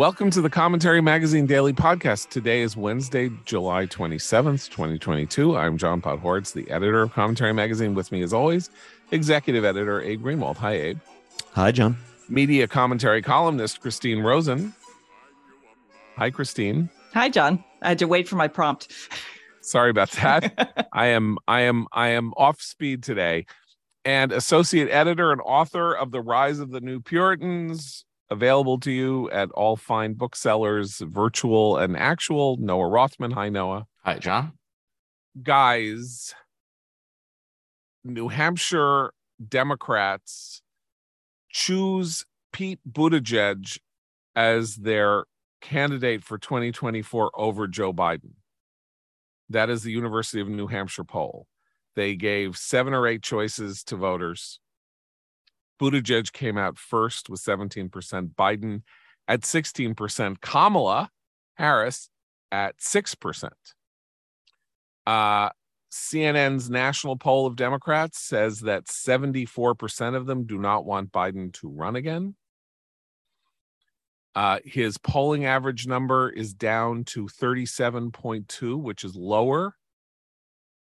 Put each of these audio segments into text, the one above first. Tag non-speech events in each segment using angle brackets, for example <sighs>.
Welcome to the Commentary Magazine Daily Podcast. Today is Wednesday, July 27th, 2022. I'm John Podhoretz, the editor of Commentary Magazine. With me, as always, executive editor Abe Greenwald. Hi, Abe. Hi, John. Media commentary columnist Christine Rosen. Hi, Christine. Hi, John. I had to wait for my prompt. Sorry about that. <laughs> I am I am I am off speed today. And associate editor and author of The Rise of the New Puritans, available to you at all fine booksellers, virtual and actual. Noah Rothman. Hi, Noah. Hi, John. Guys, New Hampshire Democrats choose Pete Buttigieg as their candidate for 2024 over Joe Biden. That is the University of New Hampshire poll. They gave seven or eight choices to voters. Buttigieg came out first with 17%, Biden at 16%, Kamala Harris at 6%. Uh, CNN's national poll of Democrats says that 74% of them do not want Biden to run again. Uh, his polling average number is down to 37.2, which is lower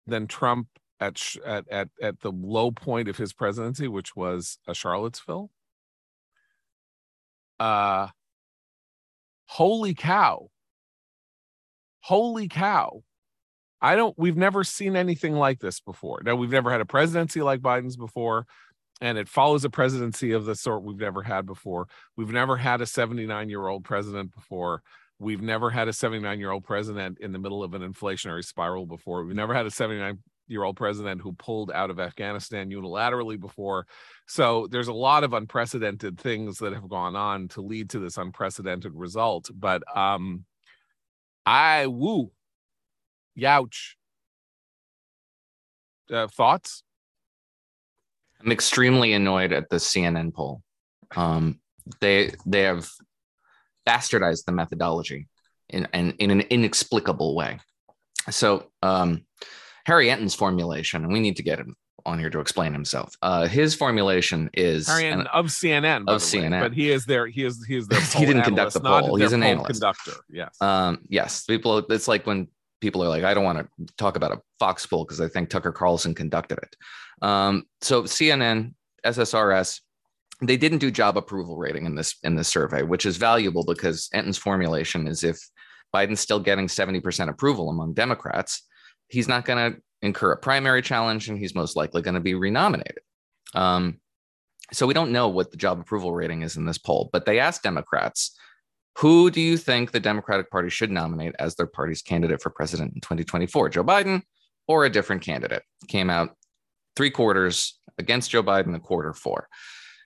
than Trump at, at at at the low point of his presidency, which was a Charlottesville. Uh, holy cow! Holy cow! I don't. We've never seen anything like this before. Now we've never had a presidency like Biden's before and it follows a presidency of the sort we've never had before. We've never had a 79 year old president before. We've never had a 79 year old president in the middle of an inflationary spiral before. We've never had a 79 year old president who pulled out of Afghanistan unilaterally before. So there's a lot of unprecedented things that have gone on to lead to this unprecedented result. But um, I woo, youch. Uh, thoughts? I'm extremely annoyed at the CNN poll. Um, they they have bastardized the methodology in, in, in an inexplicable way. So um, Harry Enten's formulation, and we need to get him on here to explain himself. Uh, his formulation is Harry Enten of CNN of CNN, way, but he is there. He is he is their <laughs> he didn't analyst, conduct the poll. He's an poll analyst conductor. Yes. Um, yes. People. It's like when people are like, I don't want to talk about a Fox poll because I think Tucker Carlson conducted it. Um, so CNN, SSRS, they didn't do job approval rating in this in this survey, which is valuable because Enten's formulation is if Biden's still getting 70% approval among Democrats, he's not going to incur a primary challenge and he's most likely going to be renominated. Um, so we don't know what the job approval rating is in this poll, but they asked Democrats, who do you think the Democratic Party should nominate as their party's candidate for president in 2024? Joe Biden or a different candidate? Came out three quarters against Joe Biden, a quarter for.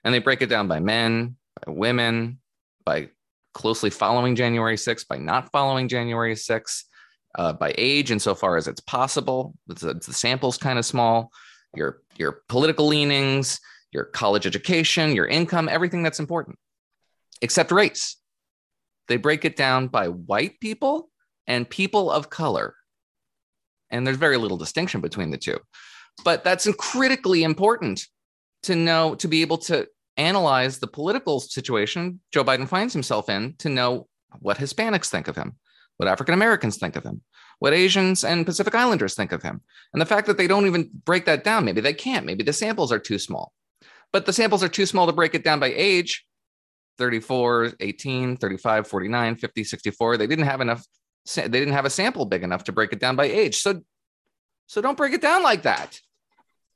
And they break it down by men, by women, by closely following January 6th, by not following January 6th, uh, by age, insofar as it's possible. It's, the sample's kind of small. Your your political leanings, your college education, your income, everything that's important, except race. They break it down by white people and people of color. And there's very little distinction between the two. But that's critically important to know, to be able to analyze the political situation Joe Biden finds himself in, to know what Hispanics think of him, what African Americans think of him, what Asians and Pacific Islanders think of him. And the fact that they don't even break that down, maybe they can't, maybe the samples are too small. But the samples are too small to break it down by age 34, 18, 35, 49, 50, 64. They didn't have enough, they didn't have a sample big enough to break it down by age. So, so don't break it down like that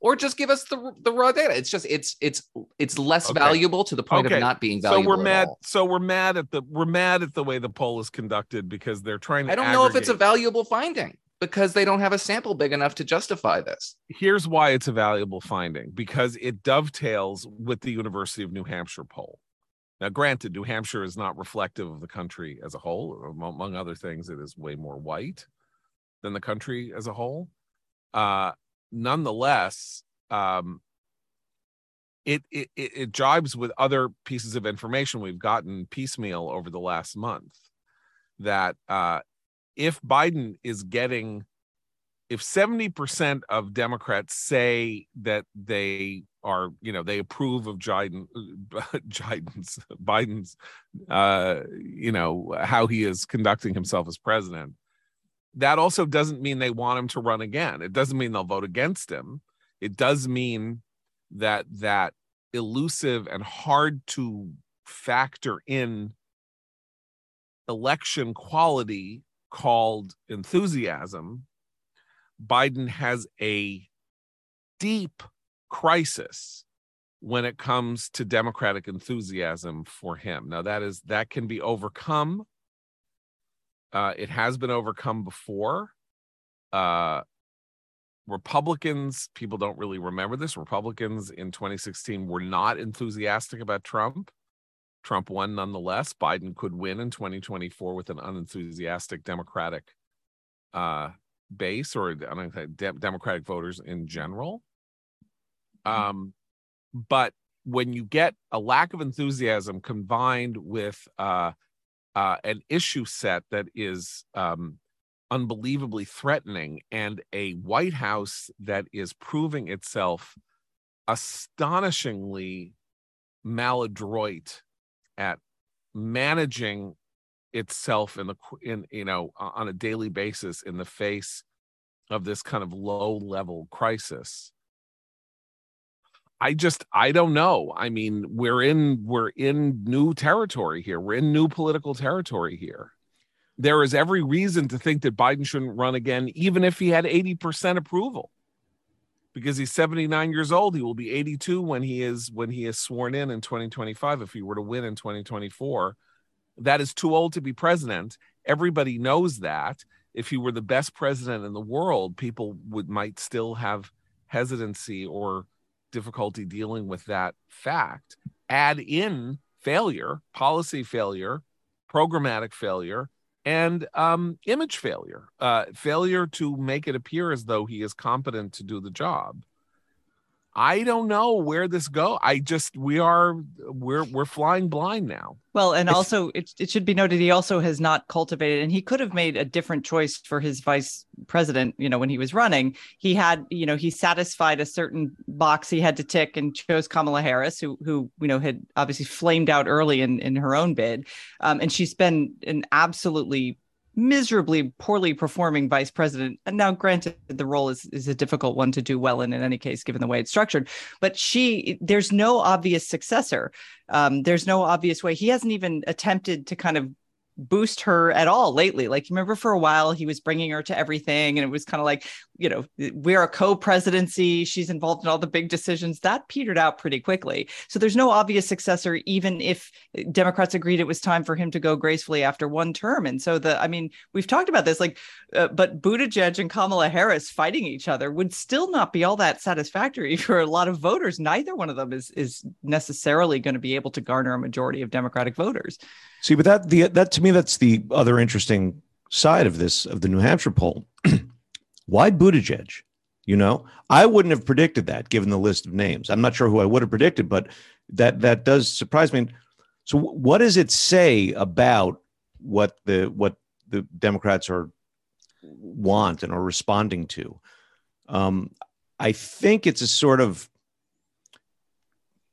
or just give us the, the raw data. It's just it's it's it's less okay. valuable to the point okay. of not being valuable. So we're mad. So we're mad at the we're mad at the way the poll is conducted because they're trying to. I don't aggregate. know if it's a valuable finding because they don't have a sample big enough to justify this. Here's why it's a valuable finding because it dovetails with the University of New Hampshire poll. Now, granted, New Hampshire is not reflective of the country as a whole. Among other things, it is way more white than the country as a whole. Uh, nonetheless, um, it, it it jibes with other pieces of information we've gotten piecemeal over the last month. That uh, if Biden is getting, if seventy percent of Democrats say that they are you know they approve of Biden, <laughs> Biden's Biden's uh, you know how he is conducting himself as president. That also doesn't mean they want him to run again. It doesn't mean they'll vote against him. It does mean that that elusive and hard to factor in election quality called enthusiasm, Biden has a deep crisis when it comes to democratic enthusiasm for him. Now that is that can be overcome. Uh, it has been overcome before. Uh, Republicans, people don't really remember this. Republicans in 2016 were not enthusiastic about Trump. Trump won nonetheless. Biden could win in 2024 with an unenthusiastic Democratic uh, base or de- Democratic voters in general. Mm-hmm. Um, but when you get a lack of enthusiasm combined with uh, uh, an issue set that is um, unbelievably threatening and a White House that is proving itself astonishingly maladroit at managing itself in the in you know on a daily basis in the face of this kind of low level crisis i just i don't know i mean we're in we're in new territory here we're in new political territory here there is every reason to think that biden shouldn't run again even if he had 80% approval because he's 79 years old. He will be 82 when he is when he is sworn in in 2025 if he were to win in 2024. That is too old to be president. Everybody knows that. If he were the best president in the world, people would might still have hesitancy or difficulty dealing with that fact. Add in failure, policy failure, programmatic failure, and um, image failure, uh, failure to make it appear as though he is competent to do the job. I don't know where this go. I just we are we're we're flying blind now. Well, and it's, also it, it should be noted he also has not cultivated and he could have made a different choice for his vice president, you know, when he was running. He had, you know, he satisfied a certain box he had to tick and chose Kamala Harris, who who, you know, had obviously flamed out early in in her own bid. Um, and she's been an absolutely miserably poorly performing vice president. And now, granted, the role is, is a difficult one to do well in, in any case, given the way it's structured. But she, there's no obvious successor. Um, there's no obvious way. He hasn't even attempted to kind of boost her at all lately. Like, remember for a while he was bringing her to everything, and it was kind of like, you know, we're a co-presidency. She's involved in all the big decisions. That petered out pretty quickly. So there's no obvious successor, even if Democrats agreed it was time for him to go gracefully after one term. And so the, I mean, we've talked about this, like, uh, but Buttigieg and Kamala Harris fighting each other would still not be all that satisfactory <laughs> for a lot of voters. Neither one of them is is necessarily going to be able to garner a majority of Democratic voters. See, but that the that to me that's the other interesting side of this of the New Hampshire poll. <clears throat> Why Buttigieg? You know, I wouldn't have predicted that given the list of names. I'm not sure who I would have predicted, but that that does surprise me. So, what does it say about what the what the Democrats are want and are responding to? Um, I think it's a sort of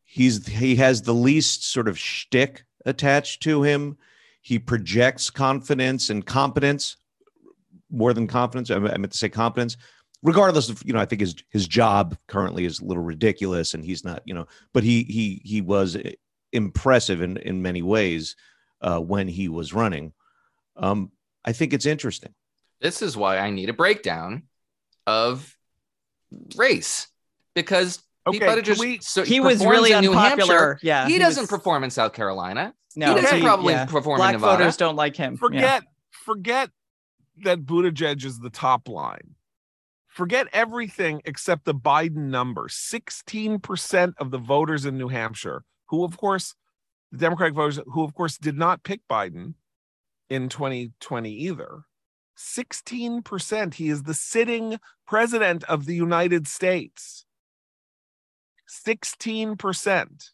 he's he has the least sort of shtick attached to him. He projects confidence and competence more than confidence. I meant to say competence. Regardless of, you know, I think his his job currently is a little ridiculous, and he's not, you know, but he he he was impressive in in many ways uh, when he was running. Um, I think it's interesting. This is why I need a breakdown of race because Okay, just we, so he was really unpopular. Yeah, he, he doesn't was, perform in South Carolina. No, he doesn't he, probably yeah. perform Black in Nevada. voters don't like him. Forget, yeah. forget that Buttigieg is the top line. Forget everything except the Biden number. Sixteen percent of the voters in New Hampshire, who of course, the Democratic voters, who of course did not pick Biden in 2020 either. 16%. He is the sitting president of the United States. 16%.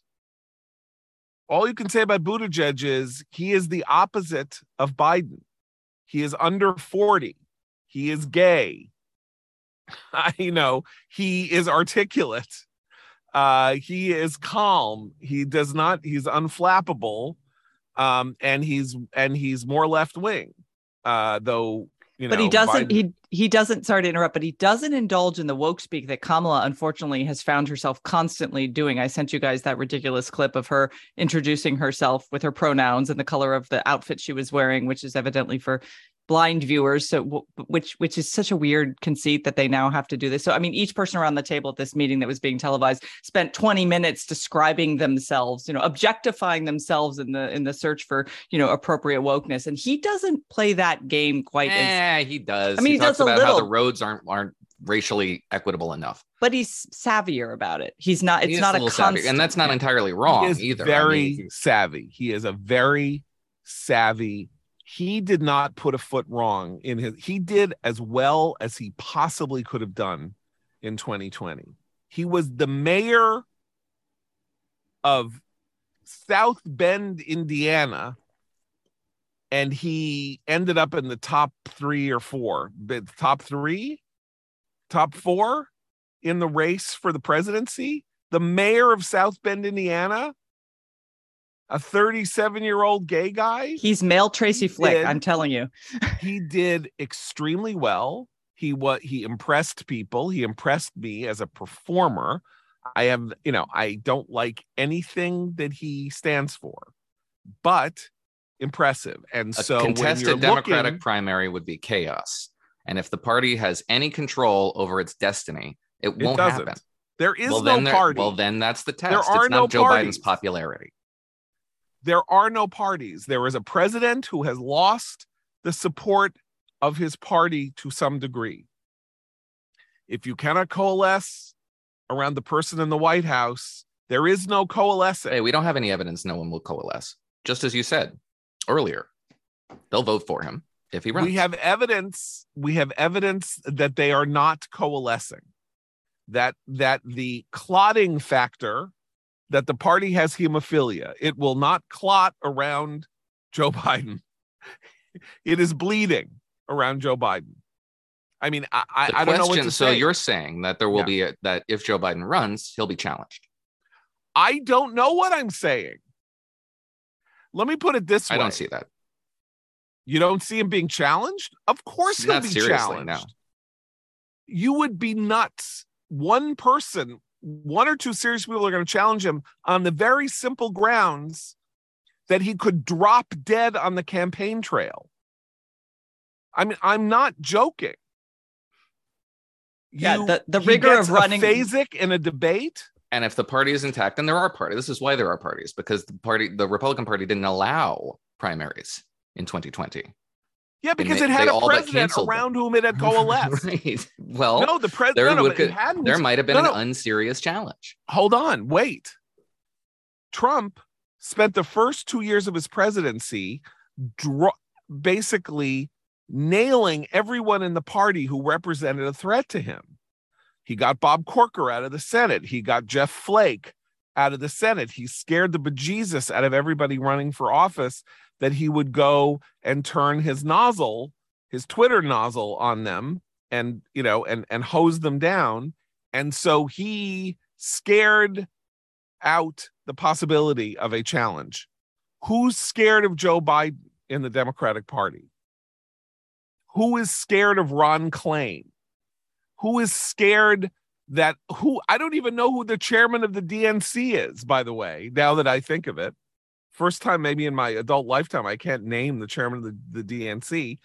All you can say about Buttigieg is he is the opposite of Biden. He is under 40. He is gay. <laughs> I know he is articulate. Uh, he is calm. He does not. He's unflappable, um, and he's and he's more left wing. Uh, though you know, but he doesn't Biden- he he doesn't sorry to interrupt but he doesn't indulge in the woke speak that kamala unfortunately has found herself constantly doing. I sent you guys that ridiculous clip of her introducing herself with her pronouns and the color of the outfit she was wearing which is evidently for blind viewers so w- which which is such a weird conceit that they now have to do this so i mean each person around the table at this meeting that was being televised spent 20 minutes describing themselves you know objectifying themselves in the in the search for you know appropriate wokeness and he doesn't play that game quite as Yeah, he does. I mean, he, he talks does a about how the roads aren't aren't racially equitable enough. but he's savvier about it. He's not. It's is not a, little savvy, constant. and that's not entirely wrong he is either. I Very mean, savvy. He is a very savvy. He did not put a foot wrong in his. He did as well as he possibly could have done in 2020. He was the mayor of South Bend, Indiana, and he ended up in the top three or four. The top three, top four in the race for the presidency. The mayor of South Bend, Indiana, a 37 year old gay guy. he's male Tracy Flick. did. I'm telling you. <laughs> he did extremely well. He what he impressed people. He impressed me as a performer. I have, you know, I don't like anything that he stands for, but impressive. And a so when you're contested Democratic looking- primary would be chaos, and if the party has any control over its destiny, it it won't doesn't. happen. There is well, no then there- party. Well, then that's the test. There are it's no Joe parties. Biden's popularity. There are no parties. There is a president who has lost the support of his party to some degree. If you cannot coalesce around the person in the White House, there is no coalescing. Hey, we don't have any evidence no one will coalesce. Just as you said earlier, they'll vote for him if he runs. we have evidence we have evidence that they are not coalescing that that the clotting factor that the party has hemophilia it will not clot around joe <laughs> biden it is bleeding around joe biden i mean i I, I don't know what question- to so say you're saying that there will Yeah. be a, that if Joe Biden runs, he'll be challenged. i don't know what i'm saying let me put it this way I don't see that. You don't see him being challenged? Of course he'll Not be challenged. no. You would be nuts. One person, one or two serious people are going to challenge him on the very simple grounds that he could drop dead on the campaign trail. I mean, I'm not joking. Yeah, the- the rigor of running- a phasic in a debate. And if the party is intact, and there are parties, this is why there are parties, because the party, the Republican Party didn't allow primaries in 2020. Yeah, because they- it had a president canceled them. around whom it had <laughs> coalesced. right. Well, no, the president. No, but there might have been No, an no. unserious challenge. hold on, wait. Trump spent the first two years of his presidency dro- basically nailing everyone in the party who represented a threat to him. He got Bob Corker out of the Senate. He got Jeff Flake out of the Senate. He scared the bejesus out of everybody running for office that he would go and turn his nozzle, his Twitter nozzle on them and, you know, and and hose them down. And so he scared out the possibility of a challenge. Who's scared of Joe Biden in the Democratic Party? Who is scared of Ron Klain? Who is scared that who I don't even know who the chairman of the DNC is, by the way, now that I think of it. First time maybe in my adult lifetime I can't name the chairman of the, the DNC.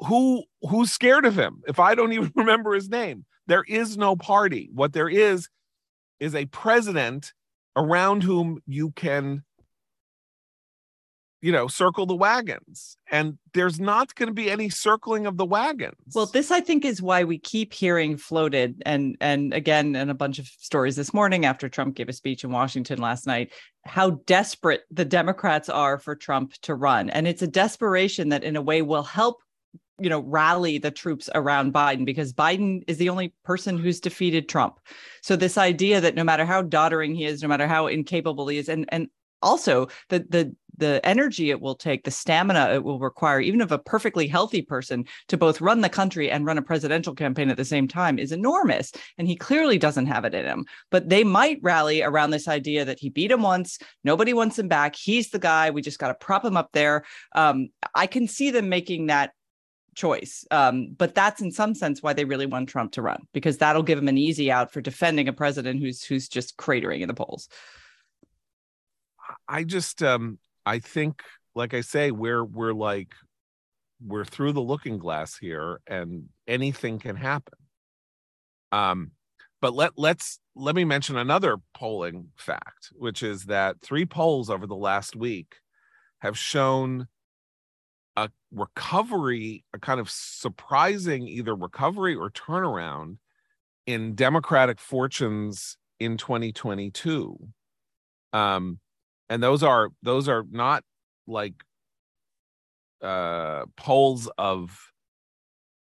Who who's scared of him? If I don't even <laughs> remember his name, there is no party. What there is is a president around whom you can you know circle the wagons and there's not going to be any circling of the wagons Well, this I think is why we keep hearing floated and and again in a bunch of stories this morning after Trump gave a speech in Washington last night how desperate the Democrats are for Trump to run and it's a desperation that in a way will help you know rally the troops around Biden because Biden is the only person who's defeated Trump. So this idea that no matter how doddering he is, no matter how incapable he is and and also the the the energy it will take, the stamina it will require, even of a perfectly healthy person to both run the country and run a presidential campaign at the same time is enormous. And he clearly doesn't have it in him. But they might rally around this idea that he beat him once, nobody wants him back. He's the guy. We just got to prop him up there. Um, I can see them making that choice. Um, but that's in some sense why they really want Trump to run because that'll give him an easy out for defending a president who's who's just cratering in the polls. I just um I think like I say we're we're like we're through the looking glass here and anything can happen. Um but let let's let me mention another polling fact which is that three polls over the last week have shown a recovery, a kind of surprising either recovery or turnaround in Democratic fortunes in 2022. Um, and those are those are not like uh, polls of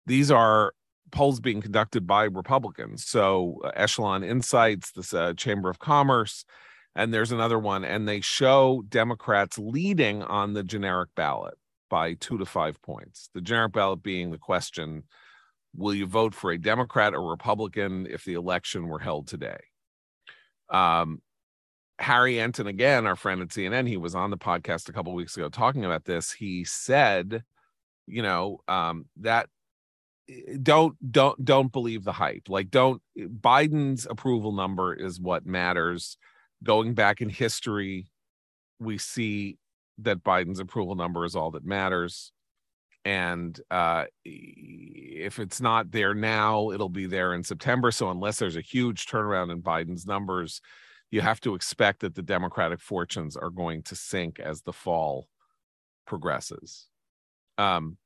these are polls being conducted by Republicans. So uh, Echelon Insights, this uh, Chamber of Commerce, and there's another one, and they show Democrats leading on the generic ballot by two to five points. The generic ballot being the question will you vote for a Democrat or Republican if the election were held today? Um, Harry Enten, again, our friend at CNN, he was on the podcast a couple weeks ago talking about this. He said, you know, um, that eh, don't don't don't believe the hype. Like, don't Biden's approval number is what matters. Going back in history, we see that Biden's approval number is all that matters. And uh, if it's not there now, it'll be there in September. So, unless there's a huge turnaround in Biden's numbers, you have to expect that the Democratic fortunes are going to sink as the fall progresses. Um,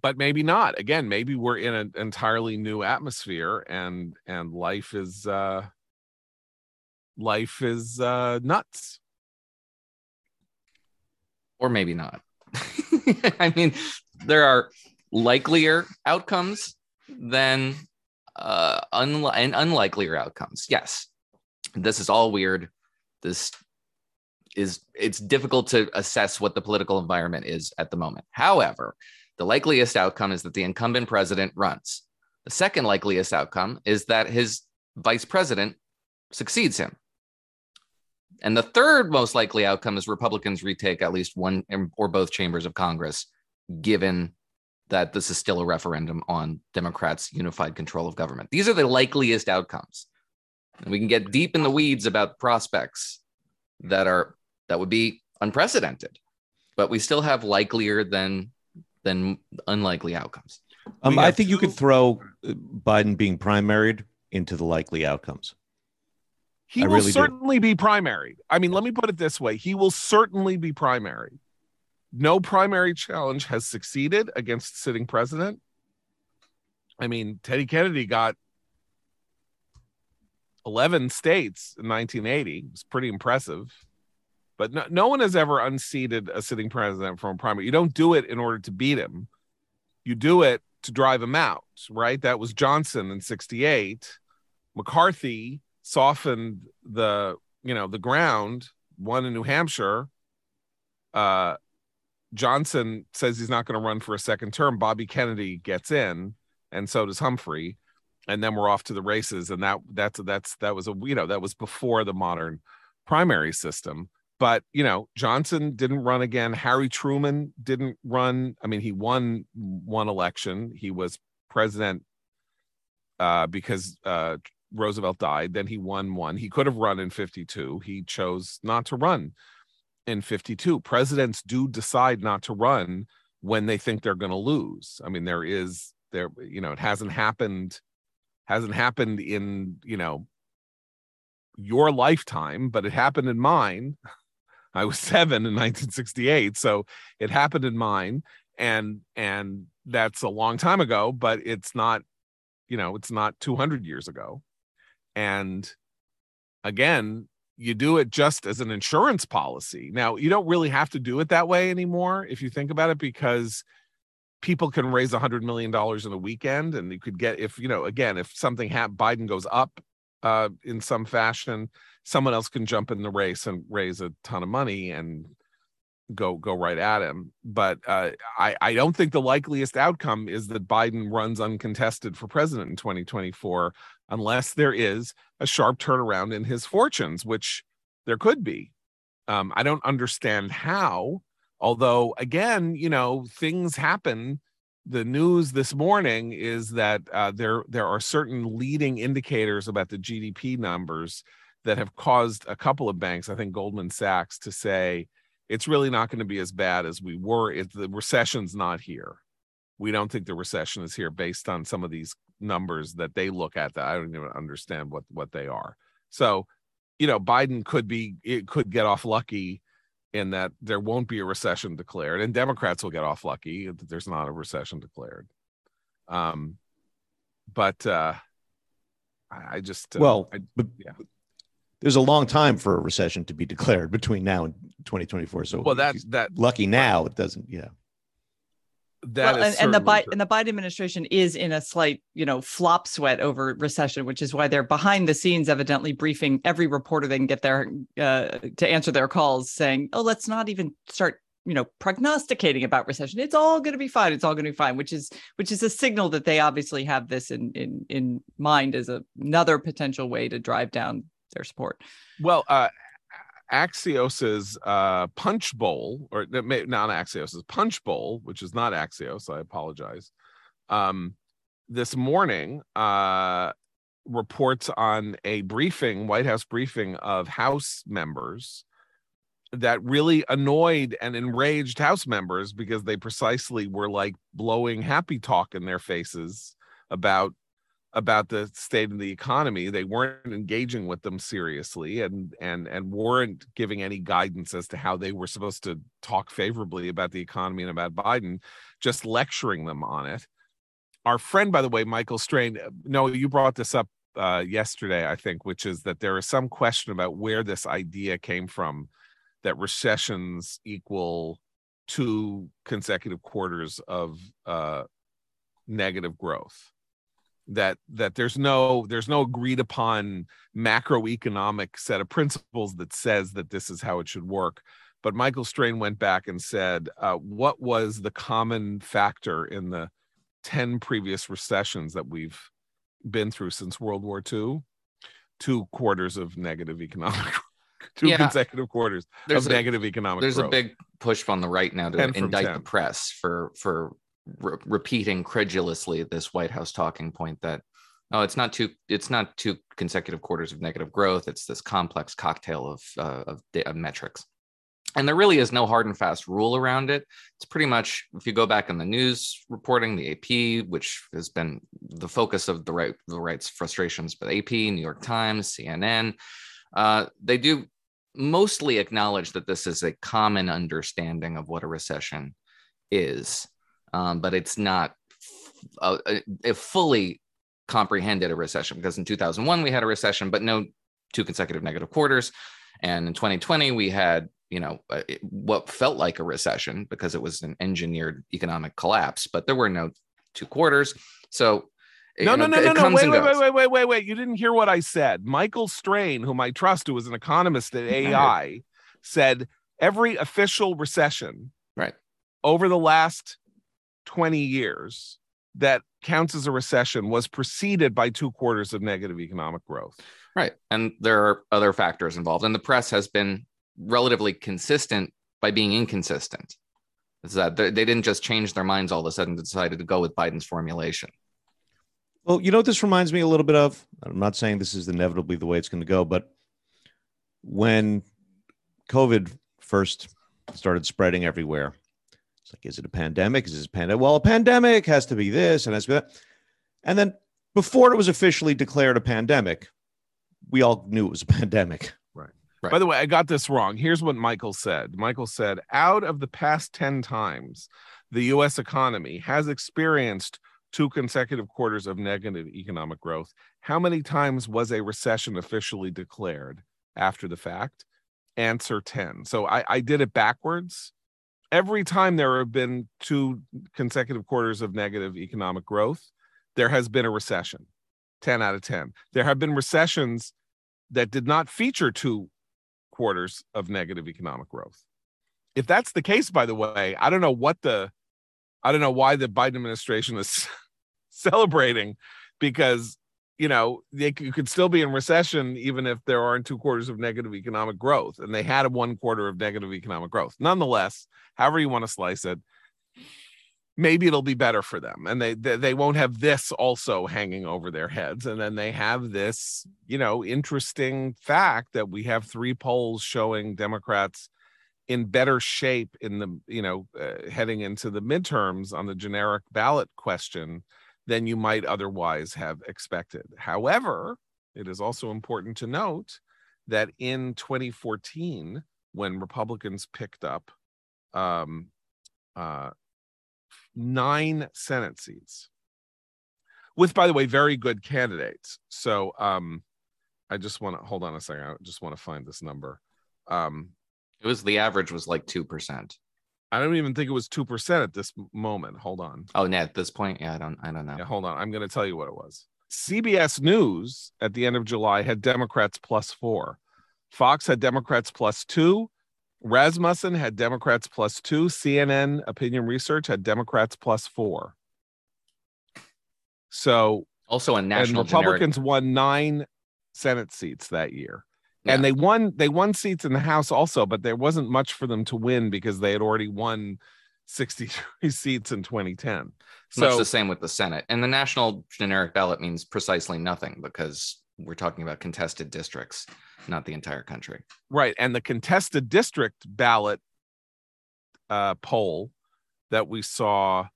but maybe not. Again, maybe we're in an entirely new atmosphere, and and life is uh, life is uh, nuts or maybe not. <laughs> I mean, there are likelier outcomes than uh, un- and unlikelier outcomes. Yes, this is all weird. This is it's difficult to assess what the political environment is at the moment. However, the likeliest outcome is that the incumbent president runs. The second likeliest outcome is that his vice president succeeds him. And the third most likely outcome is Republicans retake at least one or both chambers of Congress, given that this is still a referendum on Democrats' unified control of government. These are the likeliest outcomes. And we can get deep in the weeds about prospects that are that would be unprecedented, but we still have likelier than than unlikely outcomes. Um, I think two- you could throw uh, Biden being primaried into the likely outcomes. He I will really certainly do. be primary. I mean, let me put it this way he will certainly be primary. No primary challenge has succeeded against sitting president. I mean, Teddy Kennedy got 11 states in 1980. It's pretty impressive. But no, no one has ever unseated a sitting president from a primary. You don't do it in order to beat him, you do it to drive him out, right? That was Johnson in 68. McCarthy softened the you know the ground one in new hampshire uh johnson says he's not going to run for a second term bobby kennedy gets in and so does humphrey and then we're off to the races and that that's that's that was a you know that was before the modern primary system but you know johnson didn't run again harry truman didn't run i mean he won one election he was president uh, because uh, Roosevelt died. Then he won one. He could have run in 52. He chose not to run in 52. Presidents do decide not to run when they think they're going to lose. I mean, there is there, you know, it hasn't happened, hasn't happened in, you know, your lifetime, but it happened in mine. <laughs> I was seven in 1968. So it happened in mine. And and that's a long time ago, but it's not, you know, it's not 200 years ago. And again, you do it just as an insurance policy. Now, you don't really have to do it that way anymore if you think about it, because people can raise a hundred million dollars in a weekend and you could get if you know again if something happened biden goes up uh, in some fashion, someone else can jump in the race and raise a ton of money and go go right at him. But uh, I I don't think the likeliest outcome is that Biden runs uncontested for president in 2024, unless there is a sharp turnaround in his fortunes, which there could be. Um, I don't understand how. Although, again, you know, things happen. The news this morning is that uh, there there are certain leading indicators about the GDP numbers that have caused a couple of banks, I think Goldman Sachs, to say it's really not going to be as bad as we were. If the recession's not here. We don't think the recession is here based on some of these numbers that they look at that I don't even understand what what they are. So, you know, Biden could be it could get off lucky in that there won't be a recession declared, and Democrats will get off lucky that there's not a recession declared. Um, but uh, I, I just uh, well, I, but yeah. there's a long time for a recession to be declared between now and 2024. So well, that's that lucky now. It doesn't. Yeah. That well, is and, and the Bi- and the Biden administration is in a slight, you know, flop sweat over recession, which is why they're behind the scenes, evidently briefing every reporter they can get there uh, to answer their calls, saying, "Oh, let's not even start." you know prognosticating about recession. It's all going to be fine. It's all going to be fine which is which is a signal that they obviously have this in in in mind as a, another potential way to drive down their support. Well, uh, Axios's uh, Punchbowl, or not Axios's Punchbowl, which is not Axios. I apologize. Um, this morning, uh, reports on a briefing, White House briefing of House members that really annoyed and enraged House members because they precisely were like blowing happy talk in their faces about about the state of the economy they weren't engaging with them seriously and and and weren't giving any guidance as to how they were supposed to talk favorably about the economy and about Biden just lecturing them on it. Our friend by the way Michael Strain no you brought this up uh, yesterday I think which is that there is some question about where this idea came from that recessions equal two consecutive quarters of uh, negative growth that that there's no there's no agreed upon macroeconomic set of principles that says that this is how it should work but michael strain went back and said uh, what was the common factor in the 10 previous recessions that we've been through since world war ii two quarters of negative economic <laughs> two Yeah. consecutive quarters There's of a, negative economic there's growth. a big push on the right now to 10 indict 10. the press for for re- repeating credulously this White House talking point that oh it's not two it's not two consecutive quarters of negative growth. It's this complex cocktail of uh, of, of metrics. And there really is no hard and fast rule around it. It's pretty much if you go back in the news reporting the AP which has been the focus of the right the right's frustrations but AP New York Times CNN uh, they do mostly acknowledge that this is a common understanding of what a recession is, um, but it's not uh, a, a fully comprehended a recession because in 2001 we had a recession, but no two consecutive negative quarters, and in 2020 we had you know uh, what felt like a recession because it was an engineered economic collapse, but there were no two quarters. So No, no, no, no, no. Wait, wait, wait, wait, wait, wait, wait. You didn't hear what I said. Michael Strain, whom I trust, who was an economist at AEI, said every official recession Right. over the last 20 years that counts as a recession was preceded by two quarters of negative economic growth. Right. And there are other factors involved. And the press has been relatively consistent by being inconsistent. Is that they they didn't just change their minds all of a sudden and decided to go with Biden's formulation. Well, you know what this reminds me a little bit of? I'm not saying this is inevitably the way it's going to go, but when COVID first started spreading everywhere, it's like, is it a pandemic? Is this a pandemic? Well, a pandemic has to be this and has to be that. And then before it was officially declared a pandemic, we all knew it was a <laughs> pandemic. Right. By the way, I got this wrong. Here's what Michael said Michael said, out of the past 10 times, the US economy has experienced two consecutive quarters of negative economic growth. How many times was a recession officially declared after the fact? Answer 10. So I, I did it backwards. Every time there have been two consecutive quarters of negative economic growth, there has been a recession. 10 out of 10. There have been recessions that did not feature two quarters of negative economic growth. If that's the case, by the way, I don't know what the, I don't know why the Biden administration is <laughs> celebrating because, you know, they you could still be in recession even if there aren't two quarters of negative economic growth. And they had a one quarter of negative economic growth. Nonetheless, however you want to slice it, maybe it'll be better for them and they, they they won't have this also hanging over their heads and then they have this you know interesting fact that we have three polls showing democrats in better shape in the you know uh, heading into the midterms on the generic ballot question than you might otherwise have expected however it is also important to note that in 2014 when republicans picked up um, uh, nine Senate seats, with, by the way, very good candidates. So um, I just want to hold on a second. I just want to find this number. Um, it was the average was like 2%. I don't even think it was 2% at this moment. Hold on. Oh, yeah, at this point, yeah, I don't I don't know. Yeah, hold on. I'm going to tell you what it was. CBS News at the end of July had Democrats plus 4. Fox had Democrats plus 2. Rasmussen had Democrats plus two. CNN Opinion Research had Democrats plus four. So also a national and Republicans generic. won nine Senate seats that year. Yeah. And they won they won seats in the House also, but there wasn't much for them to win because they had already won 63 <laughs> seats in 2010. So it's the same with the Senate. And the national generic ballot means precisely nothing because we're talking about contested districts, not the entire country. Right. And the contested district ballot uh, poll that we saw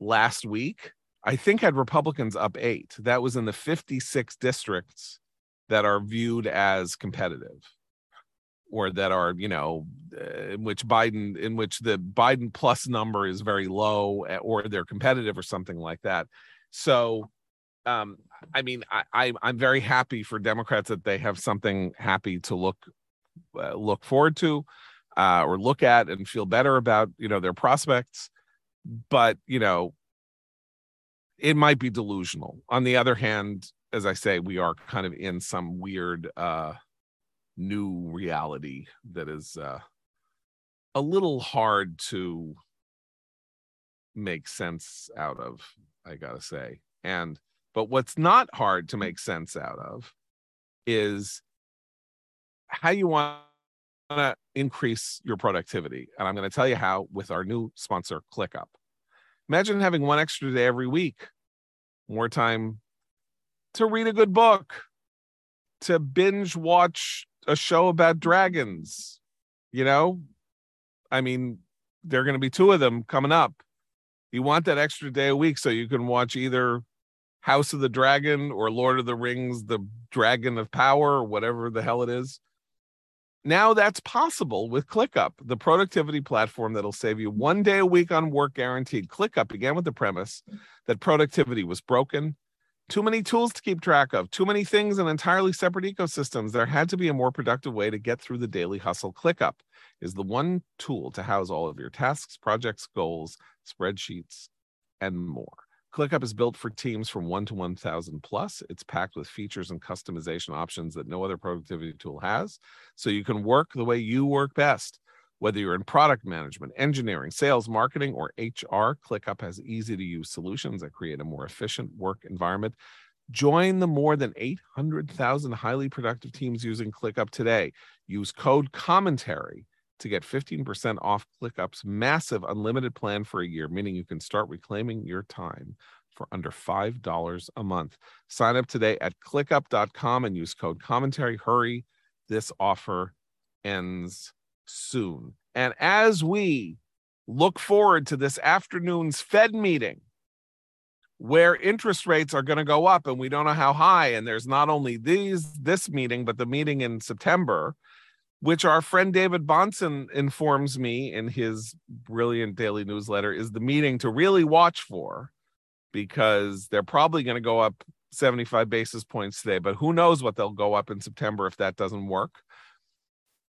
last week, I think had Republicans up eight. That was in the 56 districts that are viewed as competitive or that are, you know, uh, in which Biden, in which the Biden plus number is very low eh, or they're competitive or something like that. So, um, I mean, I, I I'm very happy for Democrats that they have something happy to look uh, look forward to, uh, or look at and feel better about you know their prospects. But you know, it might be delusional. On the other hand, as I say, we are kind of in some weird uh, new reality that is uh, a little hard to make sense out of. I gotta say, and but what's not hard to make sense out of is how you want to increase your productivity. And I'm going to tell you how with our new sponsor, ClickUp. Imagine having one extra day every week, more time to read a good book, to binge watch a show about dragons. You know, I mean, there are going to be two of them coming up. You want that extra day a week so you can watch either House of the Dragon or Lord of the Rings, the Dragon of Power, or whatever the hell it is. Now that's possible with ClickUp, the productivity platform that'll save you one day a week on work guaranteed. ClickUp began with the premise that productivity was broken. Too many tools to keep track of, too many things in entirely separate ecosystems. There had to be a more productive way to get through the daily hustle. ClickUp is the one tool to house all of your tasks, projects, goals, spreadsheets, and more. ClickUp is built for teams from 1 to 1000 plus. It's packed with features and customization options that no other productivity tool has. So you can work the way you work best. Whether you're in product management, engineering, sales, marketing, or HR, ClickUp has easy to use solutions that create a more efficient work environment. Join the more than 800,000 highly productive teams using ClickUp today. Use code commentary to get 15% off ClickUp's massive unlimited plan for a year, meaning you can start reclaiming your time for under $5 a month. Sign up today at clickup.com and use code commentary. Hurry, this offer ends soon. And as we look forward to this afternoon's Fed meeting, where interest rates are going to go up and we don't know how high and there's not only these this meeting but the meeting in September which our friend David Bahnsen informs me in his brilliant daily newsletter is the meeting to really watch for because they're probably going to go up 75 basis points today, but who knows what they'll go up in September if that doesn't work.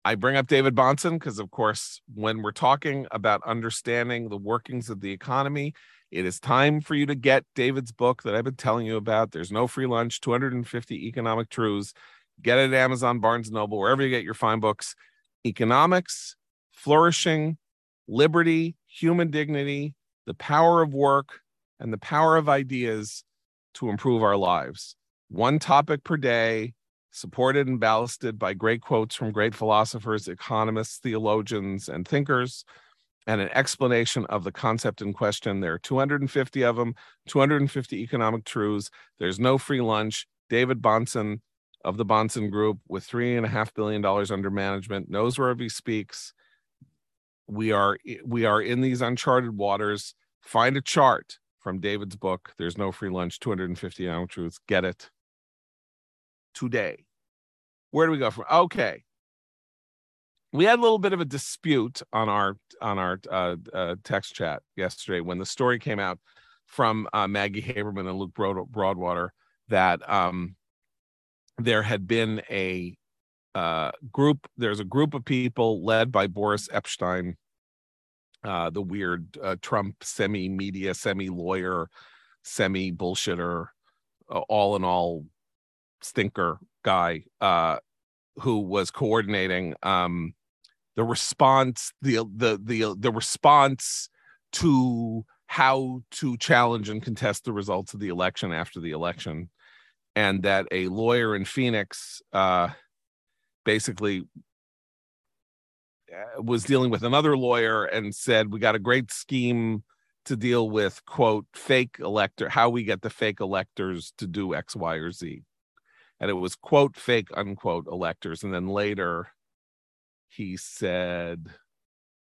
I bring up David Bahnsen because, of course, when we're talking about understanding the workings of the economy, It is time for you to get David's book that I've been telling you about. There's no free lunch, 250 economic truths. Get it at Amazon, Barnes Noble, wherever you get your fine books. Economics, flourishing, liberty, human dignity, the power of work, and the power of ideas to improve our lives. One topic per day, supported and ballasted by great quotes from great philosophers, economists, theologians, and thinkers, and an explanation of the concept in question. There are 250 of them, 250 economic truths. There's no free lunch. David Bahnsen of the Bahnsen Group, with three and a half billion dollars under management, knows wherever he speaks. We are we are in these uncharted waters. Find a chart from David's book. There's no free lunch. 250 economic truths. Get it today. Where do we go from? Okay. We had a little bit of a dispute on our on our uh, uh, text chat yesterday when the story came out from uh, Maggie Haberman and Luke Broad- Broadwater that um, there had been a uh, group. There's a group of people led by Boris Epshteyn, uh, the weird uh, Trump semi media, semi lawyer, semi bullshitter, all in all stinker guy uh, who was coordinating um, the response, the the the the response to how to challenge and contest the results of the election after the election, and that a lawyer in Phoenix uh, basically uh, was dealing with another lawyer and said we got a great scheme to deal with quote fake elector how we get the fake electors to do x y or z and it was quote fake unquote electors and then later he said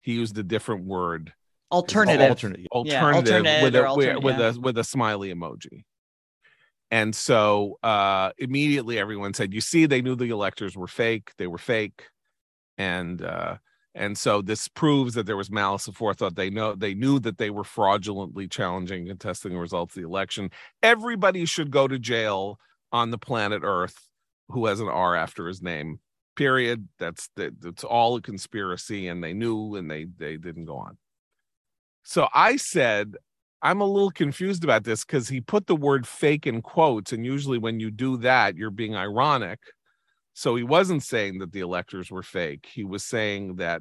he used a different word. Alternative. Alternate. alternative, alternate with, a, alternate, with, yeah. a with a smiley emoji. And so uh immediately everyone said you see they knew the electors were fake they were fake. And uh and so this proves that there was malice of forethought they know they knew that they were fraudulently challenging and contesting the results of the election. Everybody should go to jail on the planet earth who has an r after his name period. That's that, that's all a conspiracy and they knew and they they didn't go on. So i said i'm a little confused about this because he put the word fake in quotes and usually when you do that you're being ironic. So he wasn't saying that the electors were fake. He was saying that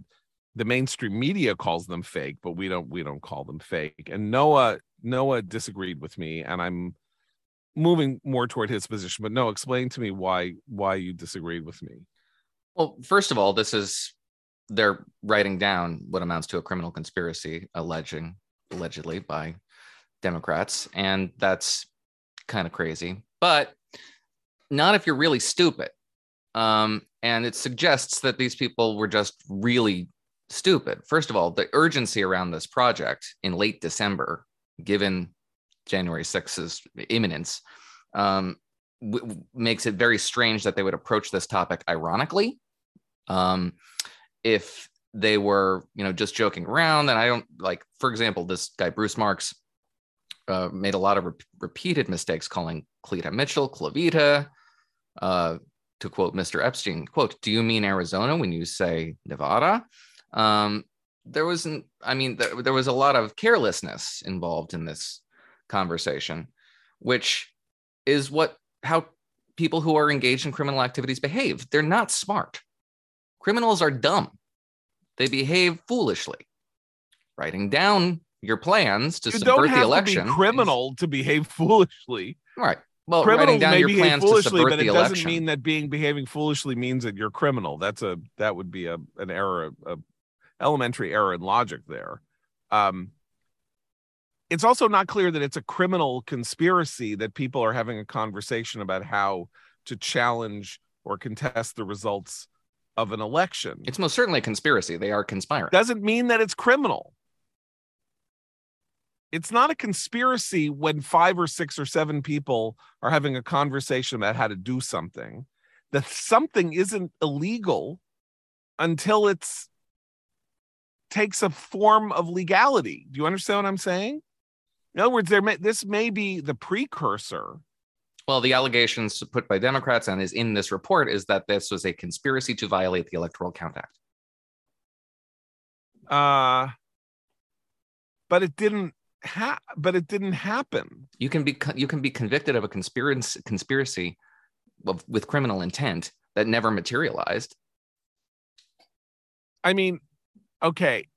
the mainstream media calls them fake but we don't we don't call them fake. And noah noah disagreed with me and i'm moving more toward his position but no explain to me why why you disagreed with me Well, first of all, this is they're writing down what amounts to a criminal conspiracy alleging allegedly by Democrats, and that's kind of crazy. But not if you're really stupid. Um, and it suggests that these people were just really stupid. First of all, the urgency around this project in late December, given January 6th's imminence, um, w- makes it very strange that they would approach this topic ironically. Um, if they were, you know, just joking around, then I don't like, for example, this guy, Bruce Marks, uh, made a lot of re- repeated mistakes calling Cleta Mitchell, Clavita, uh, to quote Mr. Epshteyn, quote, do you mean Arizona when you say Nevada? Um, there wasn't, I mean, there, there was a lot of carelessness involved in this conversation, which is what, how people who are engaged in criminal activities behave. They're not smart. Criminals are dumb. They behave foolishly. Writing down your plans to you subvert don't have the election. to be is- criminal to behave foolishly right. Well, writing down may your behave plans to foolishly but it doesn't mean that being behaving foolishly means that you're criminal that's a that would be a an error a elementary error in logic there um it's also not clear that it's a criminal conspiracy that people are having a conversation about how to challenge or contest the results of an election It's most certainly a conspiracy. They are conspiring. doesn't mean that it's criminal. It's not a conspiracy when five or six or seven people are having a conversation about how to do something. That something isn't illegal until it's takes a form of legality. Do you understand what I'm saying? In other words, there may, this may be the precursor. Well, the allegations put by Democrats and is in this report is that this was a conspiracy to violate the Electoral Count Act. Uh, but it didn't ha- but it didn't happen. You can be you can be convicted of a conspiracy conspiracy of, with criminal intent that never materialized. I mean, okay.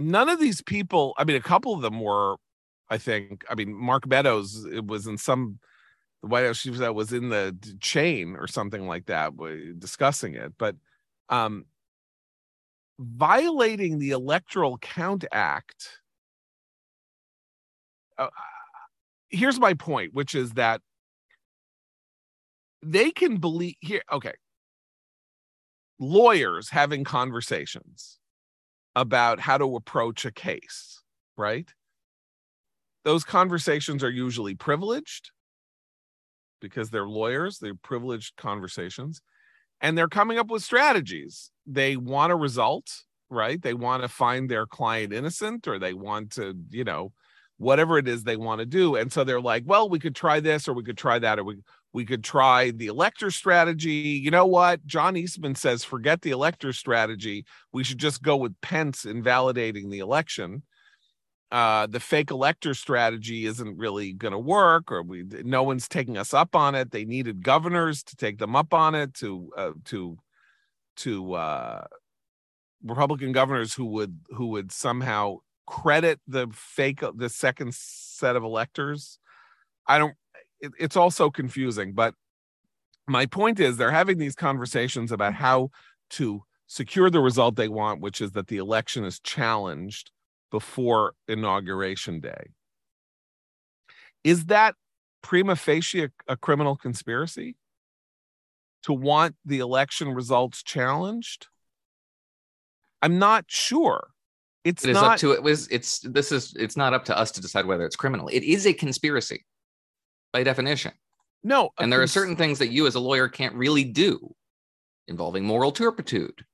None of these people, I mean, a couple of them were, I think, I mean, Mark Meadows it was in some the White House chief that was in the chain or something like that, discussing it. But um violating the Electoral Count Act. Uh, here's my point, which is that they can believe here. Okay, lawyers having conversations about how to approach a case, right? Those conversations are usually privileged because they're lawyers, they're privileged conversations, and they're coming up with strategies. They want a result, right? They want to find their client innocent or they want to, you know, whatever it is they want to do. And so they're like, well, we could try this or we could try that or we we could try the elector strategy. You know what? John Eastman says forget the elector strategy. We should just go with Pence invalidating the election. Uh, the fake elector strategy isn't really going to work, or we no one's taking us up on it. They needed governors to take them up on it to uh, to to uh, Republican governors who would who would somehow credit the fake the second set of electors. I don't. It, it's also confusing, but my point is they're having these conversations about how to secure the result they want, which is that the election is challenged before inauguration day. Is that prima facie a, a criminal conspiracy to want the election results challenged? I'm not sure. It's It is not up to it was it's this is it's not up to us to decide whether it's criminal. It is a conspiracy by definition. no, And there are certain things that you as a lawyer can't really do involving moral turpitude,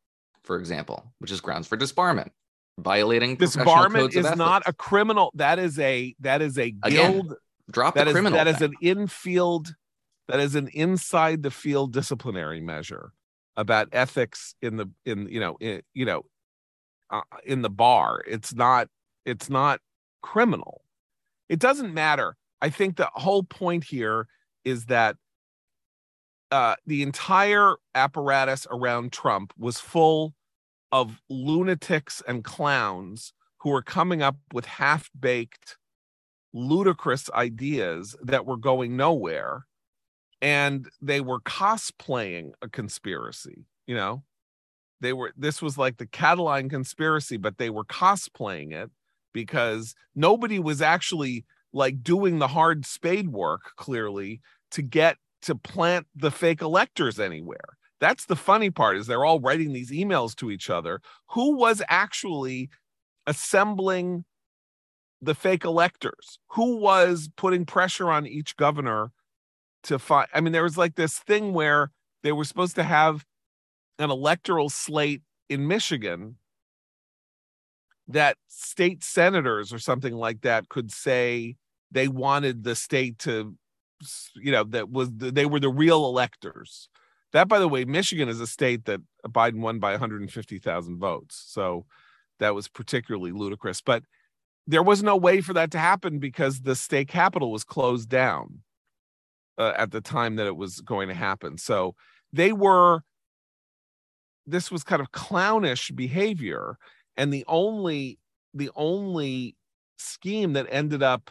for example, which is grounds for disbarment, violating disbarment is not a criminal. That is a that is a Again, guild. drop That the is criminal. that is thing. an infield. That is an inside the field disciplinary measure about ethics in the in you know in, you know uh, in the bar. It's not it's not criminal. It doesn't matter. I think the whole point here is that uh, the entire apparatus around Trump was full of lunatics and clowns who were coming up with half baked, ludicrous ideas that were going nowhere. And they were cosplaying a conspiracy, you know? They were, this was like the Catiline conspiracy, but they were cosplaying it because nobody was actually like doing the hard spade work, clearly, to get to plant the fake electors anywhere. That's the funny part is they're all writing these emails to each other. Who was actually assembling the fake electors? Who was putting pressure on each governor to find? I mean, there was like this thing where they were supposed to have an electoral slate in Michigan that state senators or something like that could say they wanted the state to you know that was they were the real electors. That by the way michigan is a state that biden won by 150000 votes. So that was particularly ludicrous. But there was no way for that to happen because the state capitol was closed down uh, at the time that it was going to happen. So they were this was kind of clownish behavior and the only the only scheme that ended up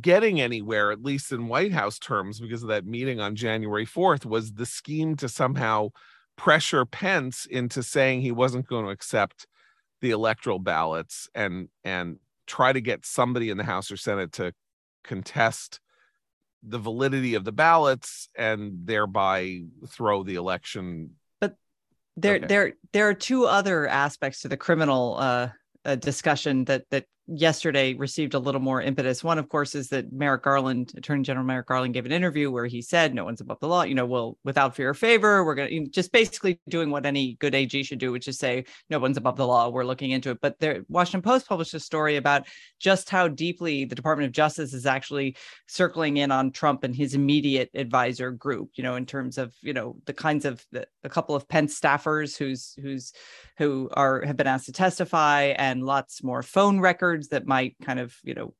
getting anywhere at least in white house terms because of that meeting on january 4th was the scheme to somehow pressure pence into saying he wasn't going to accept the electoral ballots and and try to get somebody in the house or senate to contest the validity of the ballots and thereby throw the election there Okay. there there are two other aspects to the criminal uh, uh discussion that that yesterday received a little more impetus. One, of course, is that Merrick Garland, Attorney General Merrick Garland, gave an interview where he said, "No one's above the law. You know, well, without fear or favor, we're going to just basically doing what any good AG should do, which is say, no one's above the law. We're looking into it." But the Washington Post published a story about just how deeply the Department of Justice is actually circling in on Trump and his immediate advisor group. You know, in terms of you know the kinds of the, a couple of Pence staffers who's who's who are have been asked to testify, and lots more phone records that might kind of you know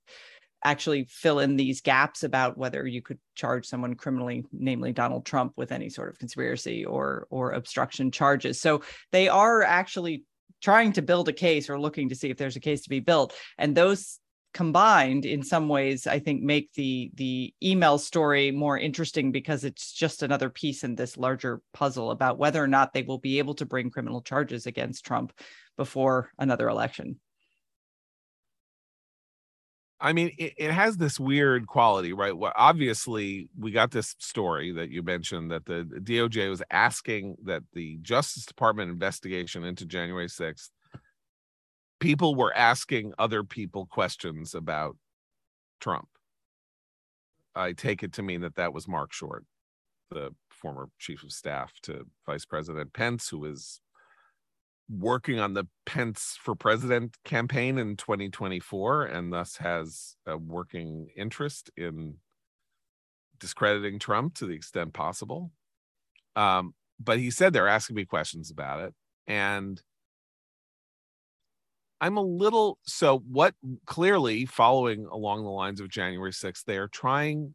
actually fill in these gaps about whether you could charge someone criminally namely Donald Trump with any sort of conspiracy or or obstruction charges. So they are actually trying to build a case or looking to see if there's a case to be built. And those combined in some ways i think make the the email story more interesting because it's just another piece in this larger puzzle about whether or not they will be able to bring criminal charges against trump before another election I mean, it, it, has this weird quality, right? Well, obviously, we got this story that you mentioned that the, DOJ was asking that the Justice Department investigation into January 6th, people were asking other people questions about Trump. I take it to mean that that was Marc Short, the former chief of staff to Vice President Pence, who is working on the Pence for president campaign in 2024 and thus has a working interest in discrediting Trump to the extent possible. Um, but he said they're asking me questions about it. And I'm a little so what clearly following along the lines of January 6th, they are trying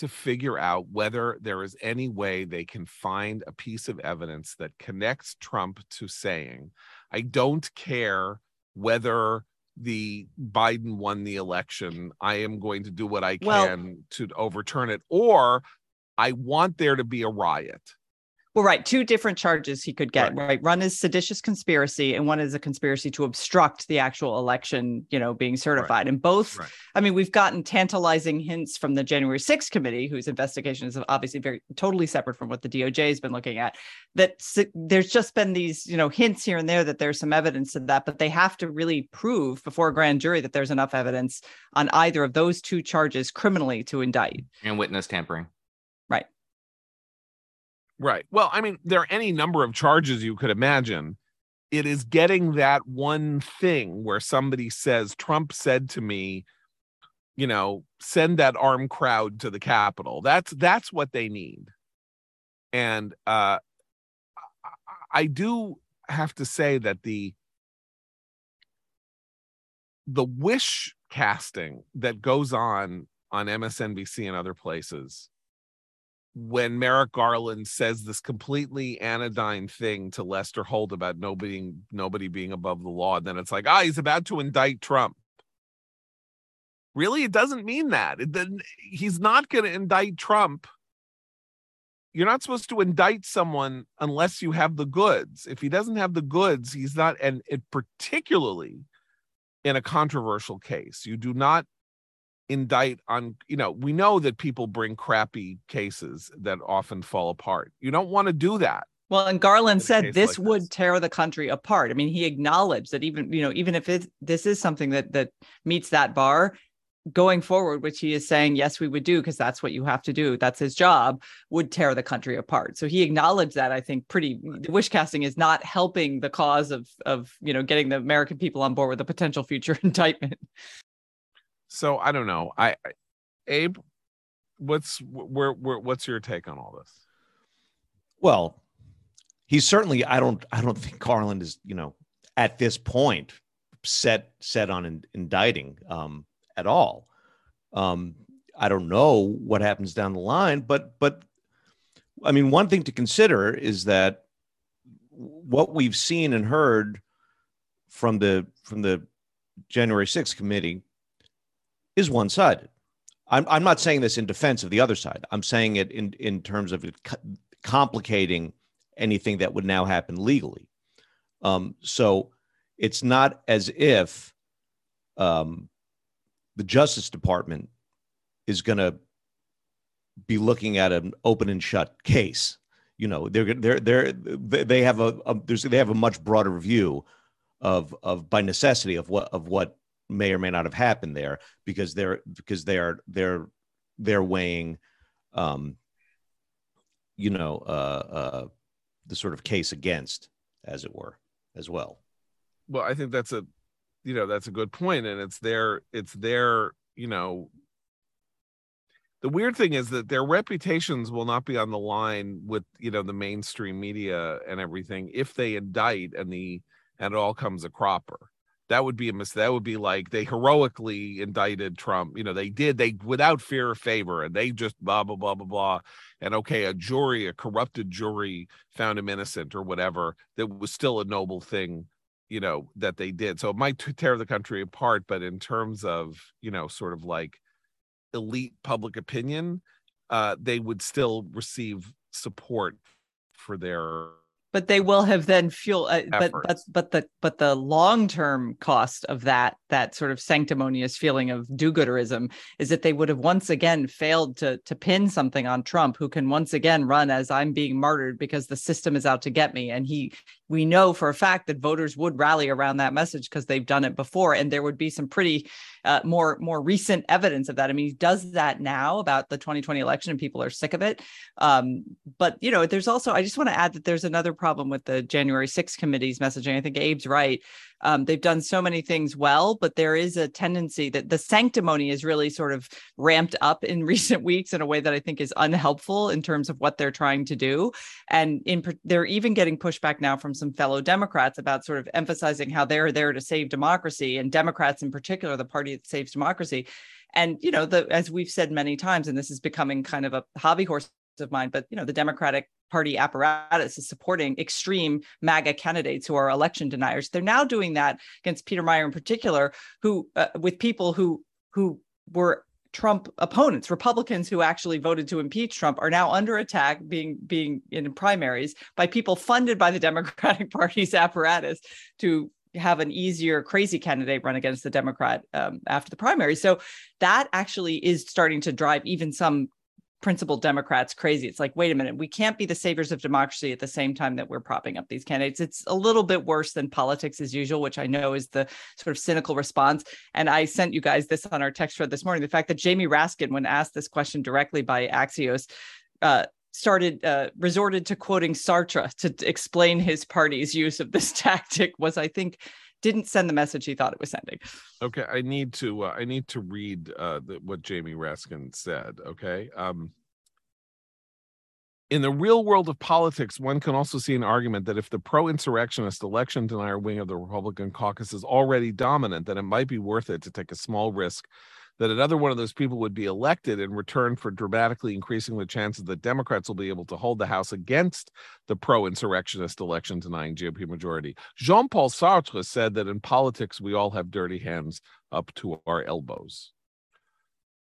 to figure out whether there is any way they can find a piece of evidence that connects Trump to saying, I don't care whether the Biden won the election. I am going to do what I can well, to overturn it, or I want there to be a riot. Well, right. Two different charges he could get, right. right. One is seditious conspiracy, and one is a conspiracy to obstruct the actual election, you know, being certified. Right. And both, right. I mean, we've gotten tantalizing hints from the January 6th committee, whose investigation is obviously very totally separate from what the DOJ has been looking at. That there's just been these, you know, hints here and there that there's some evidence of that, but they have to really prove before a grand jury that there's enough evidence on either of those two charges criminally to indict. And witness tampering. Right. Well, I mean, there are any number of charges you could imagine. It is getting that one thing where somebody says, Trump said to me, you know, send that armed crowd to the Capitol. That's that's what they need. And uh I do have to say that the the wish casting that goes on on MSNBC and other places when Merrick Garland says this completely anodyne thing to Lester Holt about nobody nobody being above the law, then it's like, ah, he's about to indict Trump. Really, it doesn't mean that. It, then he's not going to indict Trump. You're not supposed to indict someone unless you have the goods. If he doesn't have the goods, he's not, and it particularly in a controversial case, you do not indict on you know we know that people bring crappy cases that often fall apart. You don't want to do that. Well and garland said this like would this. tear the country apart. I mean he acknowledged that even you know even if it, this is something that that meets that bar going forward which he is saying yes we would do because that's what you have to do. That's his job would tear the country apart. So he acknowledged that i think pretty the wish casting is not helping the cause of of you know getting the american people on board with a potential future <laughs> indictment so I don't know. I, I Abe, what's where, where what's your take on all this? Well, he's certainly. I don't. I don't think Garland is. You know, at this point, set set on in, indicting um, at all. Um, I don't know what happens down the line, but but I mean, one thing to consider is that what we've seen and heard from the from the January 6th committee is one sided. I'm, I'm not saying this in defense of the other side. I'm saying it in, in terms of it complicating anything that would now happen legally. Um, so it's not as if um, the Justice Department is going to be looking at an open and shut case. You know, they're they're they're they have a, a there's they have a much broader view of of by necessity of what of what may or may not have happened there because they're because they are they're they're weighing um you know uh uh the sort of case against as it were as well. Well i think that's a you know that's a good point and it's their it's their you know the weird thing is that their reputations will not be on the line with you know the mainstream media and everything if they indict and the and it all comes a cropper that would be a mis that would be like they heroically indicted trump you know they did they without fear of favor and they just blah blah blah blah blah and okay a jury a corrupted jury found him innocent or whatever that was still a noble thing you know that they did. So it might tear the country apart but in terms of you know sort of like elite public opinion, uh, they would still receive support for their but they will have then fuel uh, but but but the but the long-term cost of that that sort of sanctimonious feeling of do-gooderism is that they would have once again failed to to pin something on Trump who can once again run as I'm being martyred because the system is out to get me. And he we know for a fact that voters would rally around that message because they've done it before and there would be some pretty uh, more more recent evidence of that. I mean he does that now about the 2020 election and people are sick of it. Um, but you know there's also i just want to add that there's another problem with the january 6 committee's messaging. I think abe's right um, they've done so many things well, but there is a tendency that the sanctimony is really sort of ramped up in <laughs> recent weeks in a way that I think is unhelpful in terms of what they're trying to do. And in they're even getting pushback now from some fellow Democrats about sort of emphasizing how they're there to save democracy and Democrats in particular, the party that saves democracy. And you know, the as we've said many times, and this is becoming kind of a hobby horse of mine, but you know, the Democratic Party apparatus is supporting extreme MAGA candidates who are election deniers. They're now doing that against Peter Meijer in particular, who uh, with people who who were Trump opponents, Republicans who actually voted to impeach Trump, are now under attack, being being in primaries by people funded by the <laughs> Democratic Party's apparatus to have an easier crazy candidate run against the Democrat um, after the primary. So that actually is starting to drive even some principled Democrats crazy. It's like, wait a minute, we can't be the saviors of democracy at the same time that we're propping up these candidates. It's a little bit worse than politics as usual, which I know is the sort of cynical response. And I sent you guys this on our text thread this morning. The fact that Jamie Raskin, when asked this question directly by Axios, uh, started uh, resorted to quoting Sartre to explain his party's use of this <laughs> tactic was, I think, didn't send the message he thought it was sending. Okay, I need to uh, I need to read uh, the, what Jamie Raskin said. Okay. Um, in the real world of politics, one can also see an argument that if the pro insurrectionist election denier wing of the Republican caucus is already dominant, then it might be worth it to take a small risk that another one of those people would be elected in return for dramatically increasing the chances that Democrats will be able to hold the House against the pro insurrectionist election denying GOP majority. Jean Paul Sartre said that in politics, we all have dirty hands up to our elbows.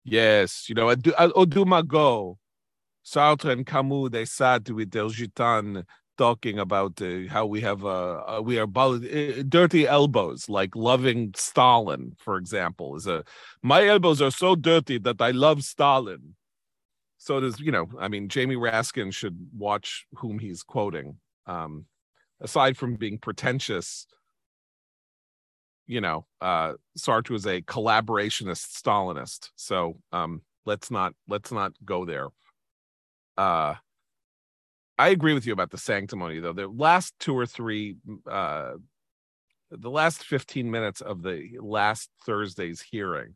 Yes, you know, Odumago, Sartre and Camus, they sat with their gitane talking about uh, how we have uh, uh we are about, uh, dirty elbows, like loving Stalin, for example, is a my elbows are so dirty that I love Stalin. So does you know, I mean, Jamie Raskin should watch whom he's quoting. Um, aside from being pretentious, you know, uh, Sartre was a collaborationist Stalinist. So um, let's not let's not go there. Uh, I agree with you about the sanctimony, though. The last two or three, uh, the last 15 minutes of the last Thursday's hearing,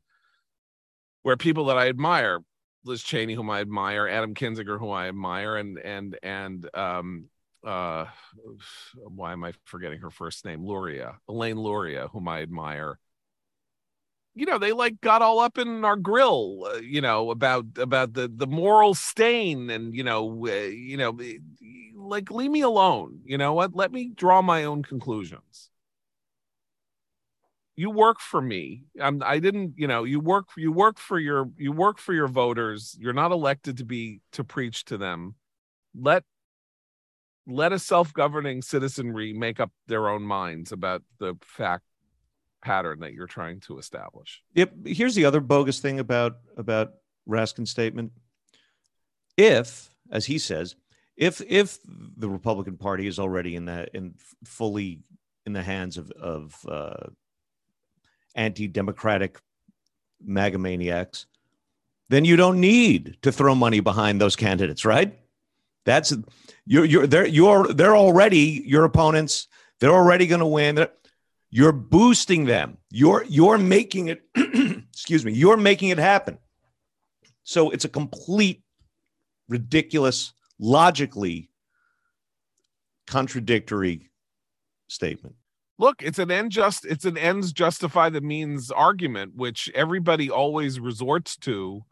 where people that I admire, Liz Cheney, whom I admire, Adam Kinzinger, whom I admire, and and and um, uh, <sighs> why am I forgetting her first name? Luria, Elaine Luria, whom I admire, you know they like got all up in our grill uh, you know about about the the moral stain and you know uh, you know like leave me alone. You know what? Let me draw my own conclusions. You work for me. I'm, i didn't you know you work you work for your you work for your voters. You're not elected to be to preach to them. Let let a self-governing citizenry make up their own minds about the fact pattern that you're trying to establish. Yep. Here's the other bogus thing about about Raskin's statement. If, as he says, if if the Republican Party is already in that in fully in the hands of of uh, anti-democratic MAGA maniacs, then you don't need to throw money behind those candidates, right? That's you're you're they're you're they're already your opponents. They're already going to win. You're boosting them. You're you're making it. <clears throat> excuse me. You're making it happen. So it's a complete, ridiculous, logically contradictory statement. Look, it's an end just it's an ends justify the means argument, which everybody always resorts to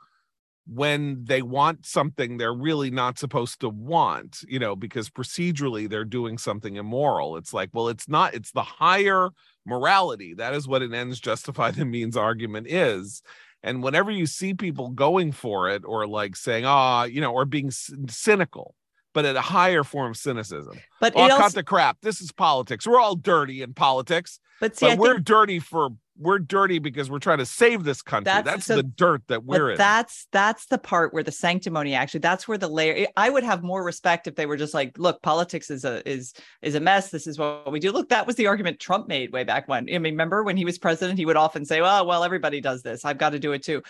when they want something they're really not supposed to want, you know, because procedurally they're doing something immoral. It's like, well, it's not, it's the higher morality. That is what an ends justify the means argument is. And whenever you see people going for it or like saying, ah, oh, you know, or being cynical, but at a higher form of cynicism. But oh, also- cut the crap. This is politics. We're all dirty in politics. But see, but we're think dirty for we're dirty because we're trying to save this country. That's- That's, so- the dirt that we're in. that's that's the part where the sanctimony actually that's where the layer eh, i would have more respect if they were just like look politics is a is is a mess. This is what we do. Look that was the argument trump made way back when. I mean remember when he was president he would often say well well everybody does this. I've got to do it too.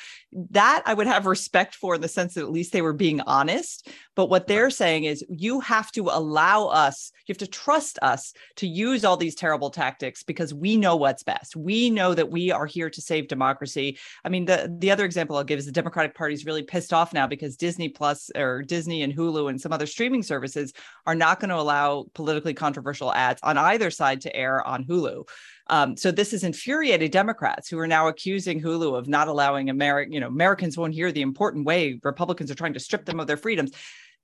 That i would have respect for in the sense that at least they were being honest. But what they're saying is you have to allow us you have to trust us to use all these terrible tactics because we know what's best. We know that we are here to save democracy I mean, the the other example I'll give is the Democratic Party is really pissed off now because Disney Plus or Disney and Hulu and some other streaming services are not going to allow politically controversial ads on either side to air on Hulu. Um, so this has infuriated Democrats who are now accusing Hulu of not allowing American, you know, Americans won't hear the important way Republicans are trying to strip them of their freedoms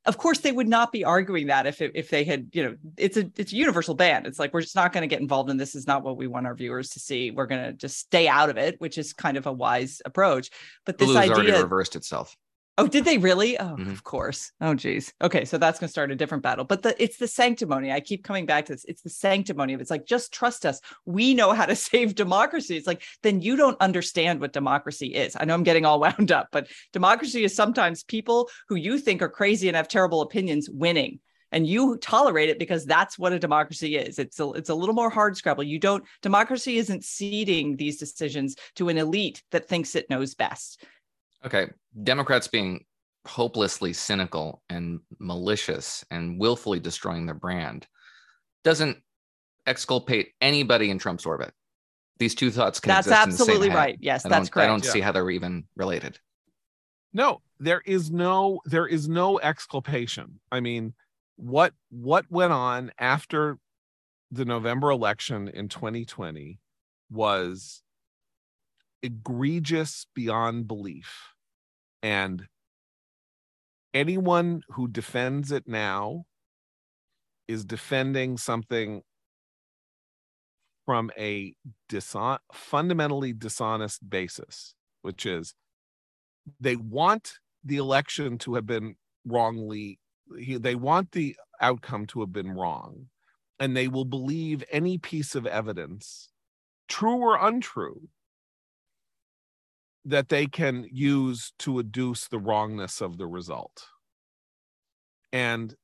of course they would not be arguing that if it, if they had you know it's a it's a universal ban. It's like we're just not going to get involved in this. Is not what we want our viewers to see. We're going to just stay out of it which is kind of a wise approach. But this already idea reversed itself. Oh did they really? Oh Mhm. of course. Oh geez. Okay so that's going to start a different battle. But the it's the sanctimony. I keep coming back to this. It's the sanctimony of it's like just trust us. We know how to <laughs> save democracy. It's like then you don't understand what democracy is. I know i'm getting all <laughs> wound up but democracy is sometimes people who you think are crazy and have terrible opinions winning. And you tolerate it because that's what a democracy is. It's a, it's a little more hard scrabble. You don't democracy isn't ceding these decisions to an elite that thinks it knows best Okay. Democrats being hopelessly cynical and malicious and willfully destroying their brand doesn't exculpate anybody in Trump's orbit. These two thoughts can that's exist in the same absolutely head. right yes that's correct I don't yeah. see how they're even related. no there is no there is no exculpation i mean what what went on after the november election in 2020 was egregious beyond belief and anyone who defends it now is defending something from a dishon- fundamentally dishonest basis which is they want the election to have been wrongly they want the outcome to have been wrong and they will believe any piece of evidence true or untrue that they can use to adduce the wrongness of the result and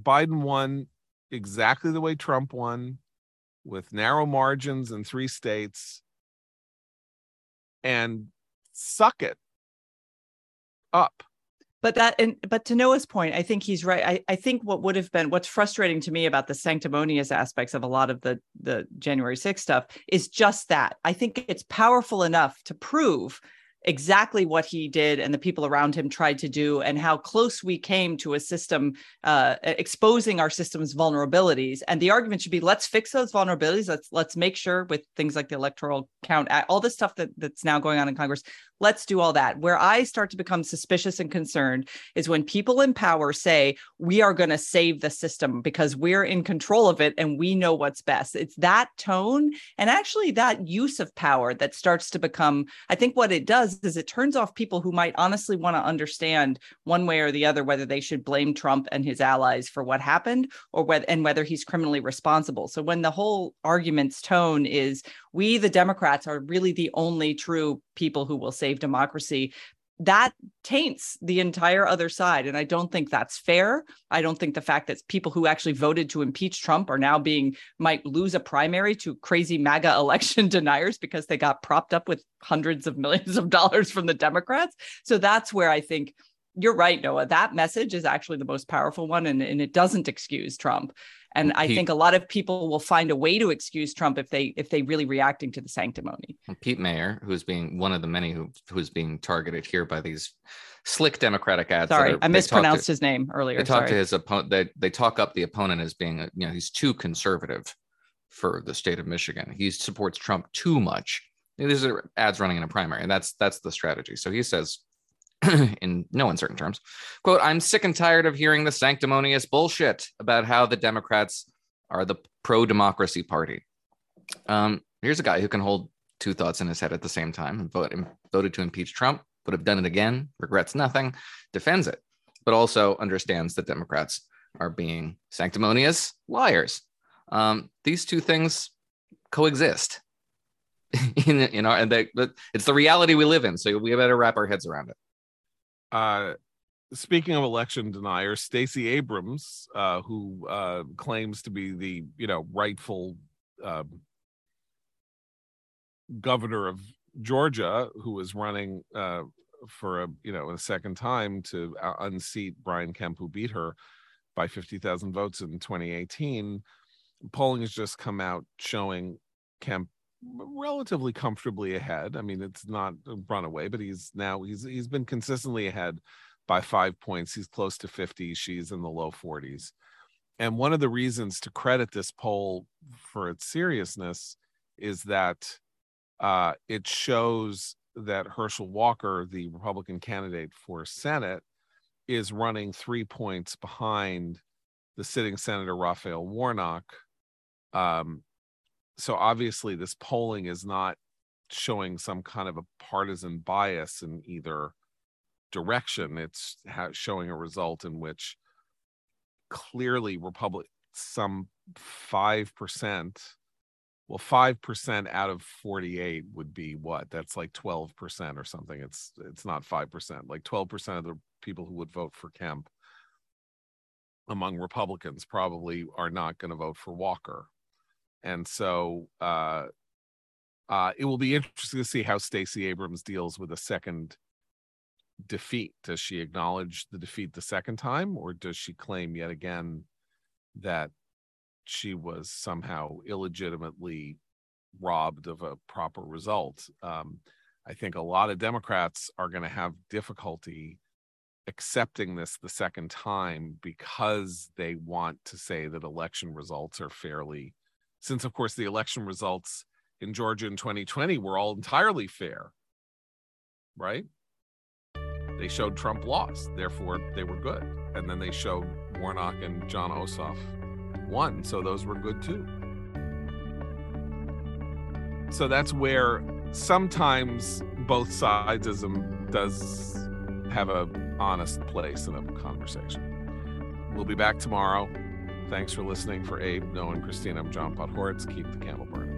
biden won exactly the way trump won with narrow margins in three states and suck it up. But that and but to noah's point i think he's right. I, I think what would have been what's frustrating to me about the sanctimonious aspects of a lot of the the january 6th stuff is just that. I think it's powerful enough to prove exactly what he did and the people around him tried to do and how close we came to a system uh, exposing our system's vulnerabilities. And the argument should be let's fix those vulnerabilities. Let's let's make sure with things like the electoral count all the stuff that that's now going on in congress let's do all that. Where i start to become suspicious and concerned is when people in power say we are going to save the system because we're in control of it and we know what's best. It's that tone and actually that use of power that starts to become i think what it does is it turns off people who might honestly want to understand one way or the other whether they should blame trump and his allies for what happened or whether and whether he's criminally responsible. So when the whole argument's tone is we the democrats are really the only true people who will save democracy that taints the entire other side. And I don't think that's fair. I don't think the fact that people who actually voted to impeach Trump are now being might lose a primary to crazy MAGA <laughs> election deniers because they got propped up with hundreds of millions of dollars from the Democrats. So that's where I think you're right, Noah. That message is actually the most powerful one, and, and it doesn't excuse Trump. And I Pete, think a lot of people will find a way to excuse Trump if they if they really reacting to the sanctimony. Pete Meijer, who's being one of the many who who's being targeted here by these slick Democratic ads. Sorry, are, I mispronounced to, his name earlier. They talk to his opponent. They they talk up the opponent as being a, you know he's too conservative for the state of Michigan. He supports Trump too much. These are ads running in a primary, and that's that's the strategy. So he says <clears throat> in no uncertain terms, quote, I'm sick and tired of hearing the sanctimonious bullshit about how the Democrats are the pro democracy party. Um, here's a guy who can hold two thoughts in his head at the same time and vote, voted to impeach Trump, would have done it again, regrets nothing, defends it, but also understands that Democrats are being sanctimonious liars. Um, these two things coexist <laughs> in, in our, and it's the reality we live in. So we better wrap our heads around it. Uh, speaking of election deniers, Stacey Abrams, uh, who uh, claims to be the you know rightful uh, governor of Georgia, who is running uh, for a you know a second time to uh, unseat Brian Kemp, who beat her by fifty thousand votes in 2018. Polling has just come out showing Kemp relatively comfortably ahead. I mean, it's not runaway, but he's now he's he's been consistently ahead by five points. He's close to 50. She's in the low 40s. And one of the reasons to credit this poll for its seriousness is that uh, it shows that Herschel Walker, the Republican candidate for Senate, is running three points behind the sitting Senator Raphael Warnock. Um, so obviously this polling is not showing some kind of a partisan bias in either direction. It's showing a result in which clearly republic some 5% well 5% out of 48 would be what? That's like 12% or something. It's it's not 5% like 12% of the people who would vote for kemp among republicans probably are not going to vote for walker and so uh, uh, it will be interesting to see how Stacey Abrams deals with a second defeat. Does she acknowledge the defeat the second time, or does she claim yet again that she was somehow illegitimately robbed of a proper result? Um, I think a lot of Democrats are going to have difficulty accepting this the second time because they want to say that election results are fairly since, of course, the election results in Georgia in 2020 were all entirely fair, right? They showed Trump lost, therefore they were good. And then they showed Warnock and Jon Ossoff won, so those were good too. So that's where sometimes both sidesism does have a honest place in a conversation. We'll be back tomorrow. Thanks for listening. For Abe, Noah, and Christina, I'm John Podhoretz. Keep the candle burning.